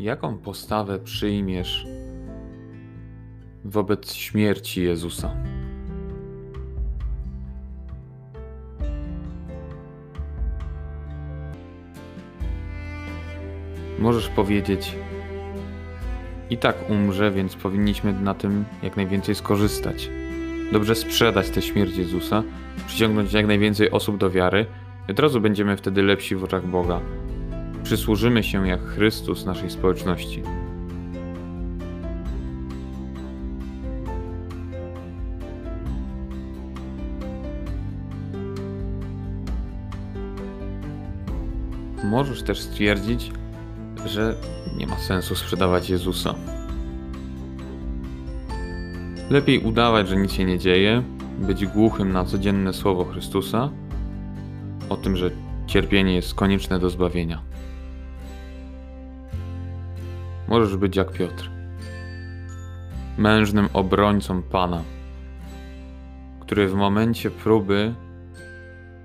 Jaką postawę przyjmiesz wobec śmierci Jezusa? Możesz powiedzieć: I tak umrze, więc powinniśmy na tym jak najwięcej skorzystać. Dobrze sprzedać tę śmierć Jezusa, przyciągnąć jak najwięcej osób do wiary, i od razu będziemy wtedy lepsi w oczach Boga. Przysłużymy się jak Chrystus naszej społeczności. Możesz też stwierdzić, że nie ma sensu sprzedawać Jezusa. Lepiej udawać, że nic się nie dzieje, być głuchym na codzienne słowo Chrystusa o tym, że cierpienie jest konieczne do zbawienia. Możesz być jak Piotr, mężnym obrońcą Pana, który w momencie próby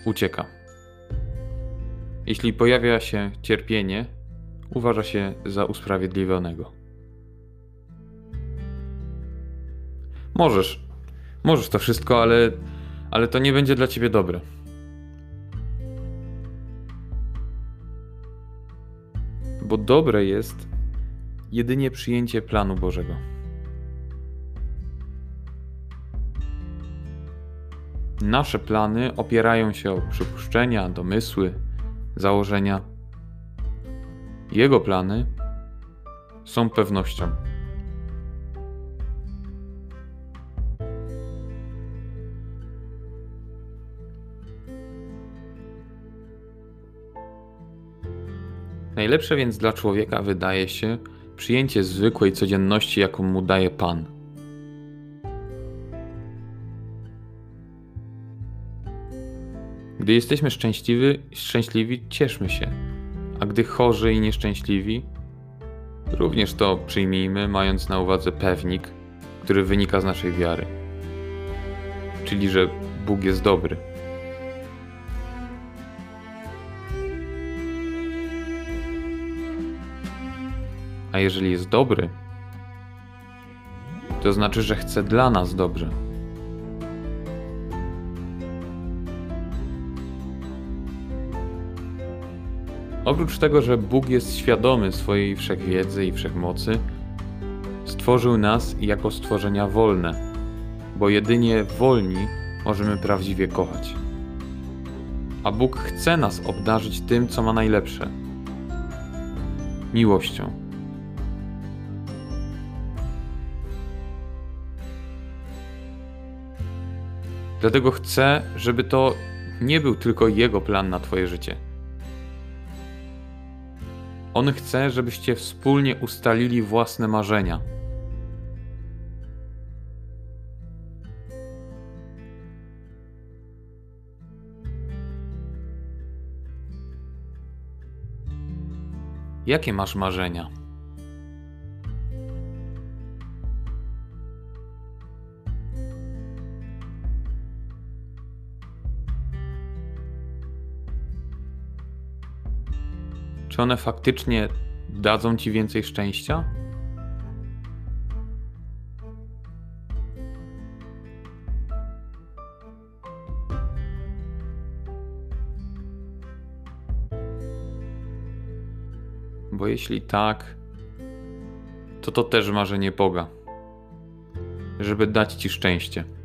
ucieka. Jeśli pojawia się cierpienie, uważa się za usprawiedliwionego. Możesz, możesz to wszystko, ale, ale to nie będzie dla ciebie dobre. Bo dobre jest jedynie przyjęcie planu Bożego. Nasze plany opierają się o przypuszczenia, domysły, założenia. Jego plany są pewnością. Najlepsze więc dla człowieka wydaje się przyjęcie zwykłej codzienności, jaką mu daje Pan. Gdy jesteśmy szczęśliwi, szczęśliwi, cieszmy się, a gdy chorzy i nieszczęśliwi, również to przyjmijmy, mając na uwadze pewnik, który wynika z naszej wiary, czyli że Bóg jest dobry. A jeżeli jest dobry, to znaczy, że chce dla nas dobrze. Oprócz tego, że Bóg jest świadomy swojej wszechwiedzy i wszechmocy, stworzył nas jako stworzenia wolne, bo jedynie wolni możemy prawdziwie kochać. A Bóg chce nas obdarzyć tym, co ma najlepsze miłością. Dlatego chcę, żeby to nie był tylko Jego plan na Twoje życie. On chce, żebyście wspólnie ustalili własne marzenia. Jakie masz marzenia? Czy one faktycznie dadzą ci więcej szczęścia? Bo jeśli tak, to to też marzenie Boga, żeby dać ci szczęście.